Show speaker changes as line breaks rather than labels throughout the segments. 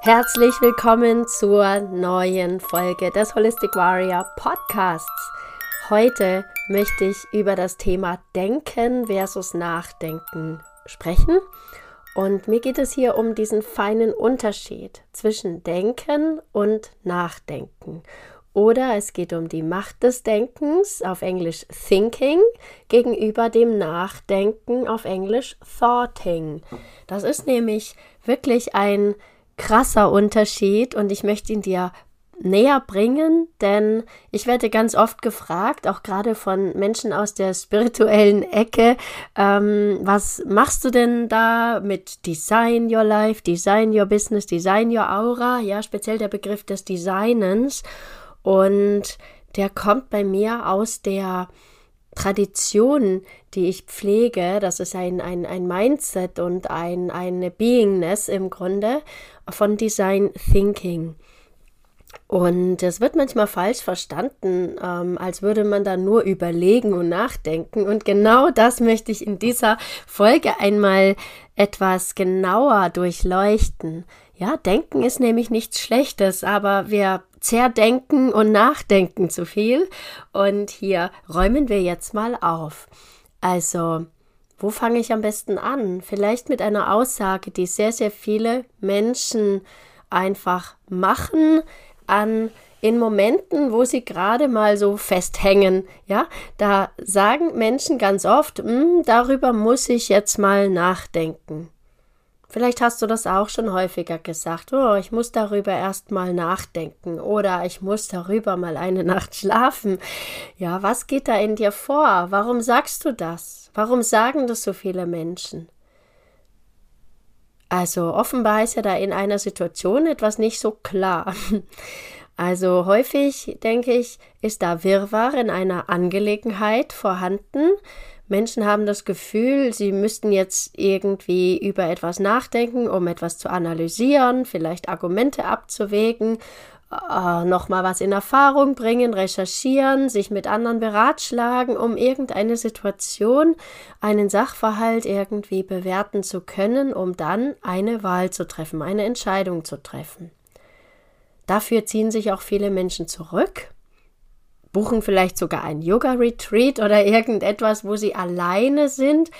Herzlich willkommen zur neuen Folge des Holistic Warrior Podcasts. Heute möchte ich über das Thema Denken versus Nachdenken sprechen. Und mir geht es hier um diesen feinen Unterschied zwischen Denken und Nachdenken. Oder es geht um die Macht des Denkens, auf Englisch Thinking, gegenüber dem Nachdenken, auf Englisch Thoughting. Das ist nämlich wirklich ein krasser Unterschied und ich möchte ihn dir näher bringen, denn ich werde ganz oft gefragt, auch gerade von Menschen aus der spirituellen Ecke, ähm, was machst du denn da mit Design Your Life, Design Your Business, Design Your Aura, ja, speziell der Begriff des Designens. Und der kommt bei mir aus der Tradition, die ich pflege, das ist ein, ein, ein Mindset und ein, eine Beingness im Grunde von Design Thinking. Und es wird manchmal falsch verstanden, ähm, als würde man da nur überlegen und nachdenken. Und genau das möchte ich in dieser Folge einmal etwas genauer durchleuchten. Ja, denken ist nämlich nichts Schlechtes, aber wir zerdenken und nachdenken zu viel. Und hier räumen wir jetzt mal auf. Also, wo fange ich am besten an? Vielleicht mit einer Aussage, die sehr, sehr viele Menschen einfach machen an in Momenten, wo sie gerade mal so festhängen, ja, da sagen Menschen ganz oft, hm, darüber muss ich jetzt mal nachdenken. Vielleicht hast du das auch schon häufiger gesagt. Oh, ich muss darüber erst mal nachdenken oder ich muss darüber mal eine Nacht schlafen. Ja, was geht da in dir vor? Warum sagst du das? Warum sagen das so viele Menschen? Also offenbar ist ja da in einer Situation etwas nicht so klar. Also häufig, denke ich, ist da Wirrwarr in einer Angelegenheit vorhanden, Menschen haben das Gefühl, sie müssten jetzt irgendwie über etwas nachdenken, um etwas zu analysieren, vielleicht Argumente abzuwägen, äh, nochmal was in Erfahrung bringen, recherchieren, sich mit anderen beratschlagen, um irgendeine Situation, einen Sachverhalt irgendwie bewerten zu können, um dann eine Wahl zu treffen, eine Entscheidung zu treffen. Dafür ziehen sich auch viele Menschen zurück buchen vielleicht sogar ein Yoga-Retreat oder irgendetwas, wo sie alleine sind,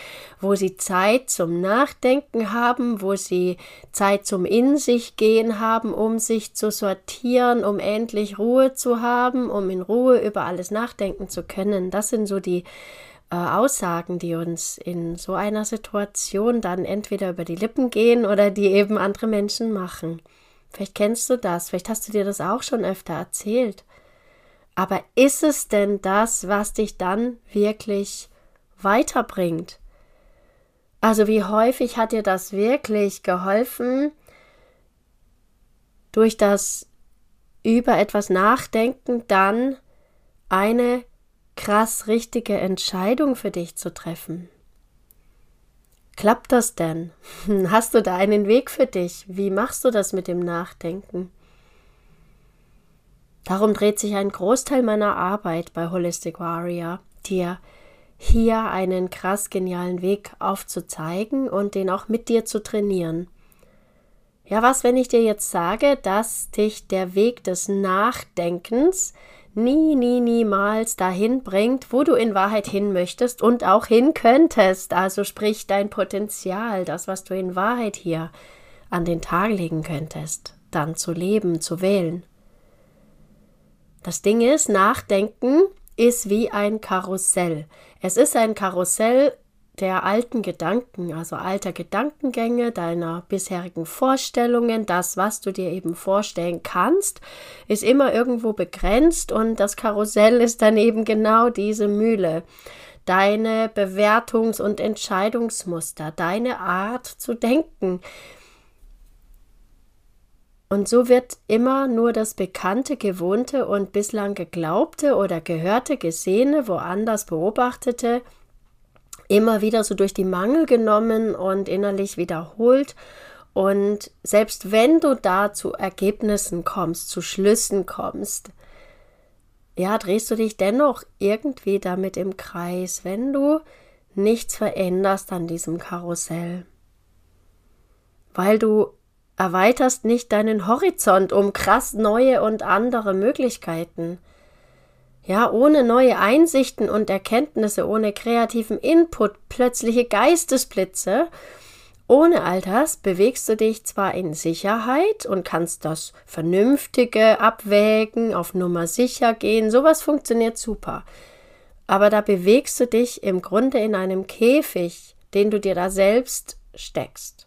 wo sie Zeit zum Nachdenken haben, wo sie Zeit zum In sich gehen haben, um sich zu sortieren, um endlich Ruhe zu haben, um in Ruhe über alles nachdenken zu können. Das sind so die äh, Aussagen, die uns in so einer Situation dann entweder über die Lippen gehen oder die eben andere Menschen machen. Vielleicht kennst du das, vielleicht hast du dir das auch schon öfter erzählt. Aber ist es denn das, was dich dann wirklich weiterbringt? Also wie häufig hat dir das wirklich geholfen, durch das über etwas nachdenken dann eine krass richtige Entscheidung für dich zu treffen? Klappt das denn? Hast du da einen Weg für dich? Wie machst du das mit dem Nachdenken? Darum dreht sich ein Großteil meiner Arbeit bei Holistic Warrior, dir hier einen krass genialen Weg aufzuzeigen und den auch mit dir zu trainieren. Ja, was, wenn ich dir jetzt sage, dass dich der Weg des Nachdenkens nie, nie, niemals dahin bringt, wo du in Wahrheit hin möchtest und auch hin könntest. Also sprich dein Potenzial, das, was du in Wahrheit hier an den Tag legen könntest, dann zu leben, zu wählen. Das Ding ist, Nachdenken ist wie ein Karussell. Es ist ein Karussell der alten Gedanken, also alter Gedankengänge, deiner bisherigen Vorstellungen, das, was du dir eben vorstellen kannst, ist immer irgendwo begrenzt und das Karussell ist dann eben genau diese Mühle. Deine Bewertungs- und Entscheidungsmuster, deine Art zu denken, und so wird immer nur das Bekannte, Gewohnte und bislang Geglaubte oder Gehörte, Gesehene, woanders Beobachtete, immer wieder so durch die Mangel genommen und innerlich wiederholt. Und selbst wenn du da zu Ergebnissen kommst, zu Schlüssen kommst, ja, drehst du dich dennoch irgendwie damit im Kreis, wenn du nichts veränderst an diesem Karussell. Weil du erweiterst nicht deinen Horizont um krass neue und andere Möglichkeiten. Ja, ohne neue Einsichten und Erkenntnisse, ohne kreativen Input, plötzliche Geistesblitze, ohne all das bewegst du dich zwar in Sicherheit und kannst das Vernünftige abwägen, auf Nummer sicher gehen, sowas funktioniert super. Aber da bewegst du dich im Grunde in einem Käfig, den du dir da selbst steckst.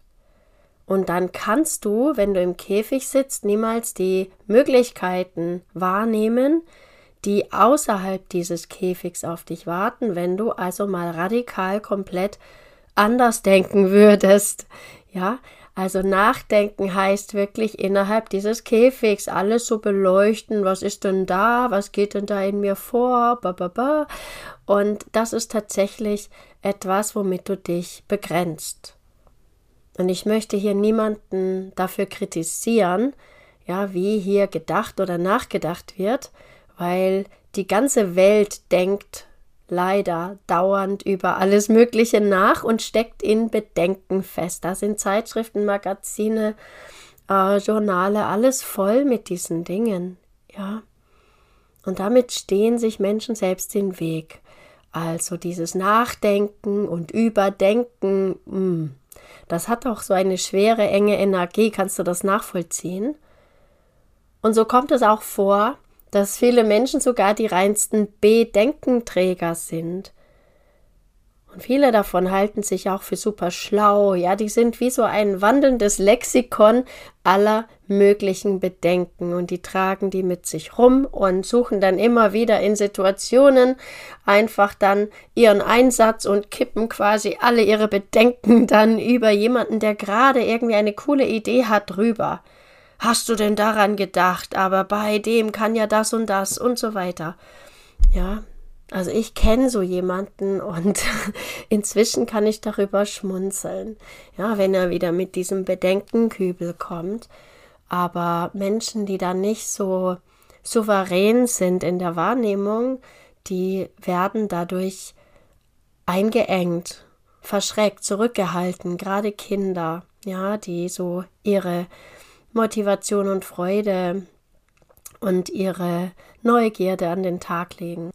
Und dann kannst du, wenn du im Käfig sitzt, niemals die Möglichkeiten wahrnehmen, die außerhalb dieses Käfigs auf dich warten, wenn du also mal radikal komplett anders denken würdest. Ja, also nachdenken heißt wirklich innerhalb dieses Käfigs alles so beleuchten, was ist denn da, was geht denn da in mir vor, ba, und das ist tatsächlich etwas, womit du dich begrenzt. Und ich möchte hier niemanden dafür kritisieren, ja, wie hier gedacht oder nachgedacht wird, weil die ganze Welt denkt leider dauernd über alles Mögliche nach und steckt in Bedenken fest. Da sind Zeitschriften, Magazine, äh, Journale, alles voll mit diesen Dingen, ja. Und damit stehen sich Menschen selbst den Weg. Also dieses Nachdenken und Überdenken, mh, hm, das hat auch so eine schwere, enge Energie, kannst du das nachvollziehen? Und so kommt es auch vor, dass viele Menschen sogar die reinsten Bedenkenträger sind. Und viele davon halten sich auch für super schlau. Ja, die sind wie so ein wandelndes Lexikon aller möglichen Bedenken und die tragen die mit sich rum und suchen dann immer wieder in Situationen einfach dann ihren Einsatz und kippen quasi alle ihre Bedenken dann über jemanden, der gerade irgendwie eine coole Idee hat, drüber hast du denn daran gedacht? Aber bei dem kann ja das und das und so weiter. Ja, also ich kenne so jemanden und inzwischen kann ich darüber schmunzeln. Ja, wenn er wieder mit diesem Bedenkenkübel kommt. Aber Menschen, die da nicht so souverän sind in der Wahrnehmung, die werden dadurch eingeengt, verschreckt, zurückgehalten, gerade Kinder, ja, die so ihre Motivation und Freude und ihre Neugierde an den Tag legen.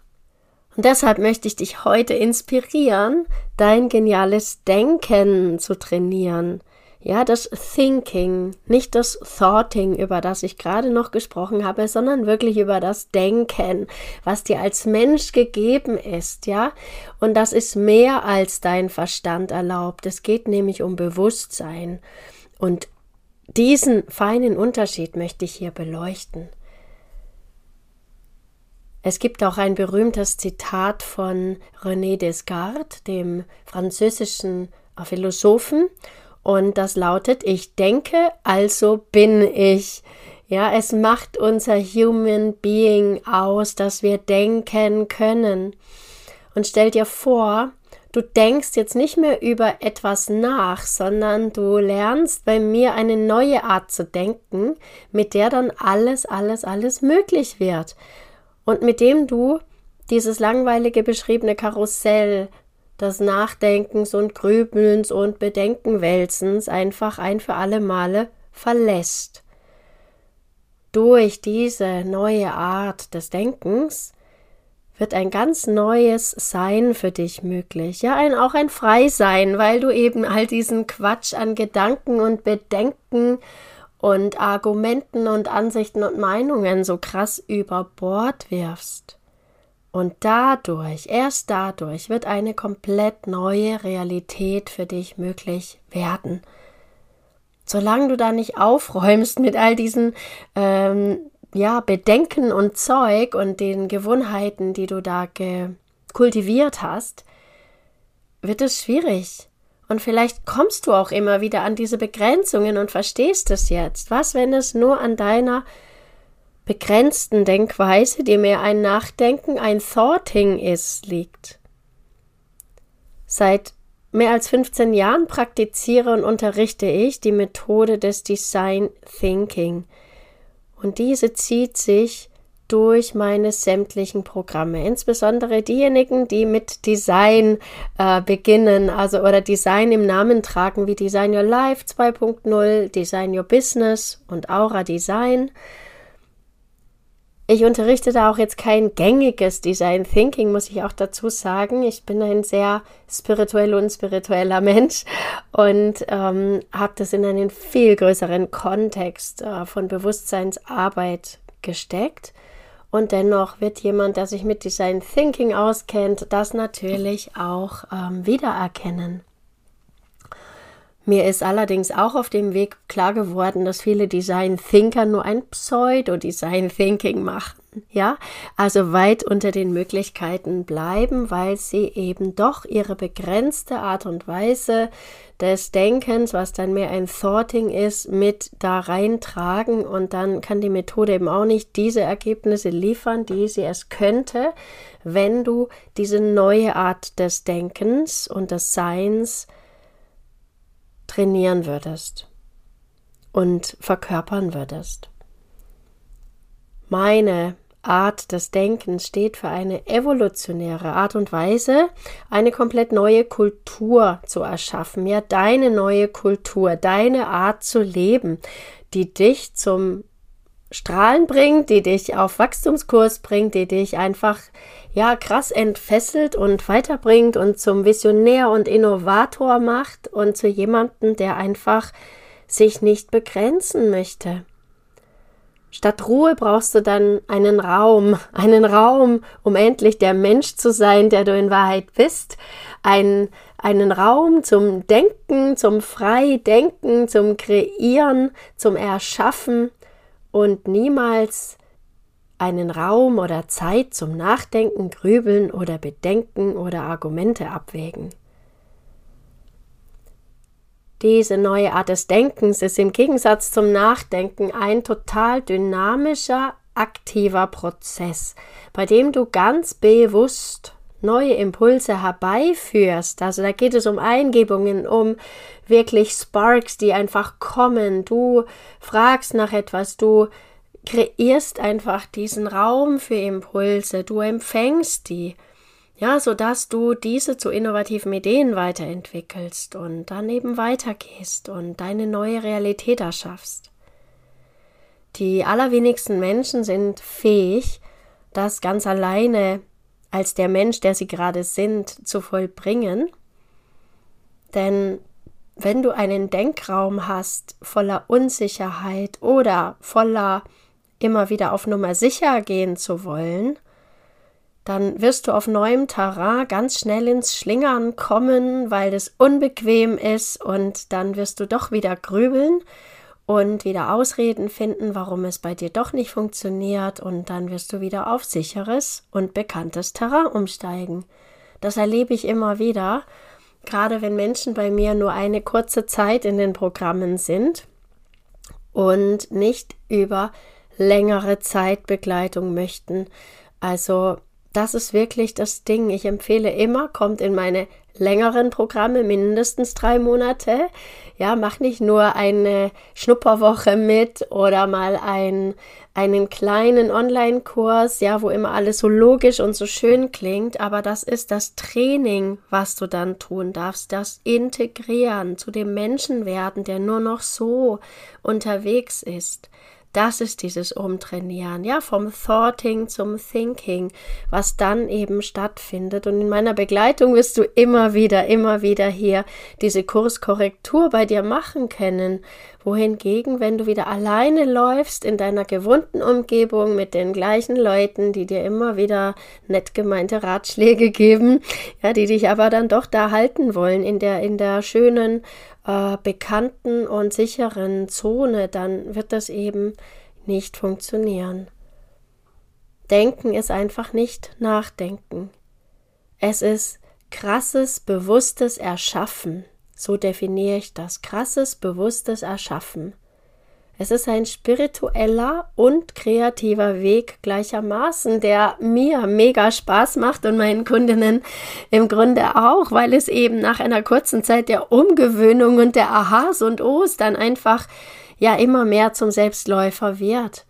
Und deshalb möchte ich dich heute inspirieren, dein geniales Denken zu trainieren. Ja, das Thinking, nicht das Thoughting, über das ich gerade noch gesprochen habe, sondern wirklich über das Denken, was dir als Mensch gegeben ist, ja. Und das ist mehr als dein Verstand erlaubt. Es geht nämlich um Bewusstsein. Und diesen feinen Unterschied möchte ich hier beleuchten. Es gibt auch ein berühmtes Zitat von René Descartes, dem französischen Philosophen, und das lautet, ich denke, also bin ich. Ja, es macht unser Human Being aus, dass wir denken können. Und stell dir vor, du denkst jetzt nicht mehr über etwas nach, sondern du lernst bei mir eine neue Art zu denken, mit der dann alles, alles, alles möglich wird. Und mit dem du dieses langweilige beschriebene Karussell des Nachdenkens und Grübelns und Bedenkenwälzens einfach ein für alle Male verlässt. Durch diese neue Art des Denkens wird ein ganz neues Sein für dich möglich. Ja, ein, auch ein Freisein, weil du eben all diesen Quatsch an Gedanken und Bedenken und Argumenten und Ansichten und Meinungen so krass über Bord wirfst. Und dadurch, erst dadurch, wird eine komplett neue Realität für dich möglich werden. Solange du da nicht aufräumst mit all diesen ähm, ja, Bedenken und Zeug und den Gewohnheiten, die du da kultiviert hast, wird es schwierig. Und vielleicht kommst du auch immer wieder an diese Begrenzungen und verstehst es jetzt. Was, wenn es nur an deiner begrenzten Denkweise, die mehr ein Nachdenken, ein Thoughting ist, liegt? Seit mehr als 15 Jahren praktiziere und unterrichte ich die Methode des Design Thinking. Und diese zieht sich durch meine sämtlichen Programme, insbesondere diejenigen, die mit Design äh, beginnen, also oder Design im Namen tragen, wie Design Your Life 2.0, Design Your Business und Aura Design. Ich unterrichte da auch jetzt kein gängiges Design Thinking, muss ich auch dazu sagen. Ich bin ein sehr spirituell und spiritueller Mensch und ähm, habe das in einen viel größeren Kontext äh, von Bewusstseinsarbeit gesteckt. Und dennoch wird jemand, der sich mit Design Thinking auskennt, das natürlich auch ähm, wiedererkennen. Mir ist allerdings auch auf dem Weg klar geworden, dass viele Design Thinker nur ein Pseudo-Design Thinking machen. Ja, also weit unter den Möglichkeiten bleiben, weil sie eben doch ihre begrenzte Art und Weise des Denkens, was dann mehr ein Thoughting ist, mit da reintragen und dann kann die Methode eben auch nicht diese Ergebnisse liefern, die sie es könnte, wenn du diese neue Art des Denkens und des Seins trainieren würdest und verkörpern würdest. Meine Art des Denkens steht für eine evolutionäre Art und Weise, eine komplett neue Kultur zu erschaffen. Ja, deine neue Kultur, deine Art zu leben, die dich zum Strahlen bringt, die dich auf Wachstumskurs bringt, die dich einfach ja krass entfesselt und weiterbringt und zum Visionär und Innovator macht und zu jemandem, der einfach sich nicht begrenzen möchte. Statt Ruhe brauchst du dann einen Raum, einen Raum, um endlich der Mensch zu sein, der du in Wahrheit bist, ein, einen Raum zum Denken, zum Freidenken, zum Kreieren, zum Erschaffen und niemals einen Raum oder Zeit zum Nachdenken, Grübeln oder Bedenken oder Argumente abwägen. Diese neue Art des Denkens ist im Gegensatz zum Nachdenken ein total dynamischer, aktiver Prozess, bei dem du ganz bewusst neue Impulse herbeiführst. Also da geht es um Eingebungen, um wirklich Sparks, die einfach kommen. Du fragst nach etwas, du kreierst einfach diesen Raum für Impulse, du empfängst die, ja, so dass du diese zu innovativen Ideen weiterentwickelst und dann eben weitergehst und deine neue Realität erschaffst. Die allerwenigsten Menschen sind fähig, das ganz alleine als der Mensch, der sie gerade sind, zu vollbringen. Denn wenn du einen Denkraum hast voller Unsicherheit oder voller immer wieder auf Nummer sicher gehen zu wollen, dann wirst du auf neuem Terrain ganz schnell ins Schlingern kommen, weil es unbequem ist und dann wirst du doch wieder grübeln und wieder Ausreden finden, warum es bei dir doch nicht funktioniert und dann wirst du wieder auf sicheres und bekanntes Terrain umsteigen. Das erlebe ich immer wieder, gerade wenn Menschen bei mir nur eine kurze Zeit in den Programmen sind und nicht über längere Zeit Begleitung möchten. Also das ist wirklich das Ding. Ich empfehle immer, kommt in meine längeren Programme, mindestens drei Monate. Ja, mach nicht nur eine Schnupperwoche mit oder mal ein, einen kleinen Online-Kurs, ja, wo immer alles so logisch und so schön klingt, aber das ist das Training, was du dann tun darfst, das Integrieren zu dem Menschen werden, der nur noch so unterwegs ist. Das ist dieses Umtrainieren, ja, vom Thoughting zum Thinking, was dann eben stattfindet. Und in meiner Begleitung wirst du immer wieder, immer wieder hier diese Kurskorrektur bei dir machen können. Wohingegen, wenn du wieder alleine läufst in deiner gewohnten Umgebung mit den gleichen Leuten, die dir immer wieder nett gemeinte Ratschläge geben, ja, die dich aber dann doch da halten wollen in der, in der schönen äh, bekannten und sicheren Zone, dann wird das eben nicht funktionieren. Denken ist einfach nicht Nachdenken. Es ist krasses, bewusstes Erschaffen. So definiere ich das. Krasses, bewusstes Erschaffen. Es ist ein spiritueller und kreativer Weg gleichermaßen, der mir mega Spaß macht und meinen Kundinnen im Grunde auch, weil es eben nach einer kurzen Zeit der Umgewöhnung und der Aha's und O's dann einfach ja immer mehr zum Selbstläufer wird.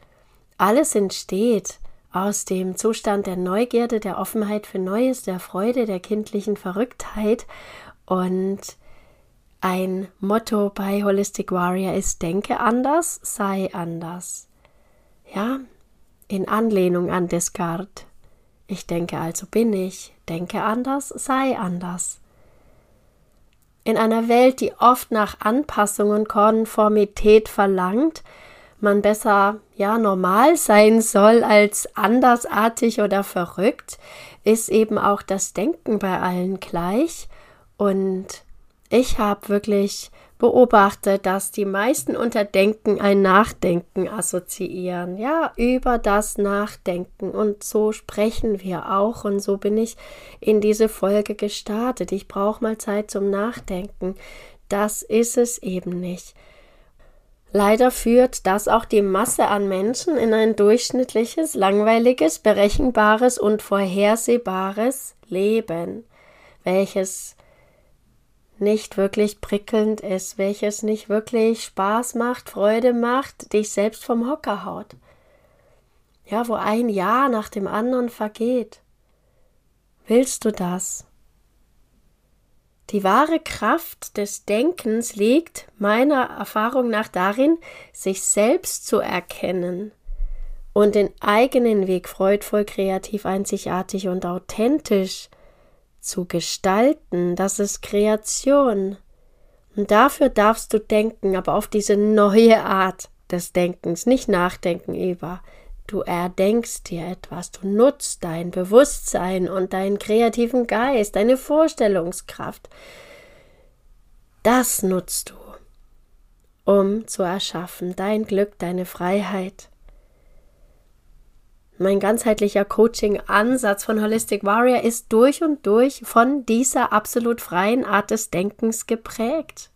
Alles entsteht aus dem Zustand der Neugierde, der Offenheit für Neues, der Freude, der kindlichen Verrücktheit. Und ein Motto bei Holistic Warrior ist, denke anders, sei anders. Ja, in Anlehnung an Descartes. Ich denke also bin ich, denke anders, sei anders. In einer Welt, die oft nach Anpassung und Konformität verlangt, man besser ja normal sein soll als andersartig oder verrückt, ist eben auch das Denken bei allen gleich und ich habe wirklich beobachtet, dass die meisten unter Denken ein Nachdenken assoziieren, ja, über das Nachdenken. Und so sprechen wir auch. Und so bin ich in diese Folge gestartet. Ich brauche mal Zeit zum Nachdenken. Das ist es eben nicht. Leider führt das auch die Masse an Menschen in ein durchschnittliches, langweiliges, berechenbares und vorhersehbares Leben, welches nicht wirklich prickelnd ist, welches nicht wirklich Spaß macht, Freude macht, dich selbst vom Hocker haut. Ja, wo ein Jahr nach dem anderen vergeht. Willst du das? Die wahre Kraft des Denkens liegt meiner Erfahrung nach darin, sich selbst zu erkennen und den eigenen Weg freudvoll, kreativ, einzigartig und authentisch zu gestalten, das ist Kreation. Und dafür darfst du denken, aber auf diese neue Art des Denkens, nicht nachdenken über. Du erdenkst dir etwas, du nutzt dein Bewusstsein und deinen kreativen Geist, deine Vorstellungskraft. Das nutzt du, um zu erschaffen, dein Glück, deine Freiheit. Mein ganzheitlicher Coaching-Ansatz von Holistic Warrior ist durch und durch von dieser absolut freien Art des Denkens geprägt.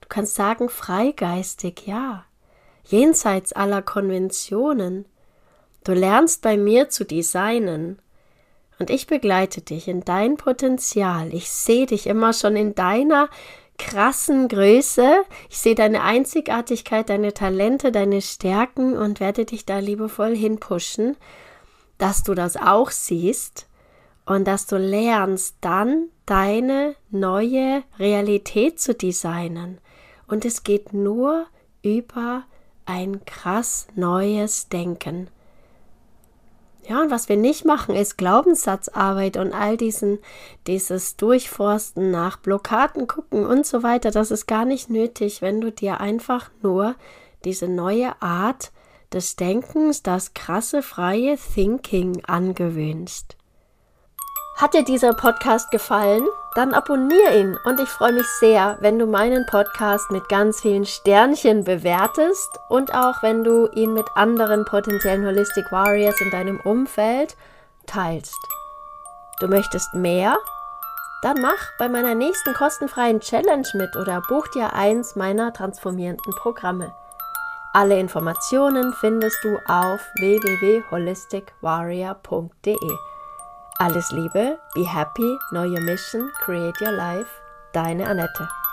Du kannst sagen, freigeistig, ja, jenseits aller Konventionen. Du lernst bei mir zu designen. Und ich begleite dich in dein Potenzial. Ich sehe dich immer schon in deiner krassen Größe. Ich sehe deine Einzigartigkeit, deine Talente, deine Stärken und werde dich da liebevoll hinpushen, dass du das auch siehst und dass du lernst, dann deine neue Realität zu designen. Und es geht nur über ein krass neues Denken. Ja, und was wir nicht machen, ist Glaubenssatzarbeit und all diesen, dieses Durchforsten nach Blockaden gucken und so weiter. Das ist gar nicht nötig, wenn du dir einfach nur diese neue Art des Denkens, das krasse freie Thinking angewöhnst. Hat dir dieser Podcast gefallen? Dann abonniere ihn und ich freue mich sehr, wenn du meinen Podcast mit ganz vielen Sternchen bewertest und auch wenn du ihn mit anderen potenziellen Holistic Warriors in deinem Umfeld teilst. Du möchtest mehr? Dann mach bei meiner nächsten kostenfreien Challenge mit oder buch dir eins meiner transformierenden Programme. Alle Informationen findest du auf www.holisticwarrior.de. Alles Liebe, be happy, know your mission, create your life. Deine Annette.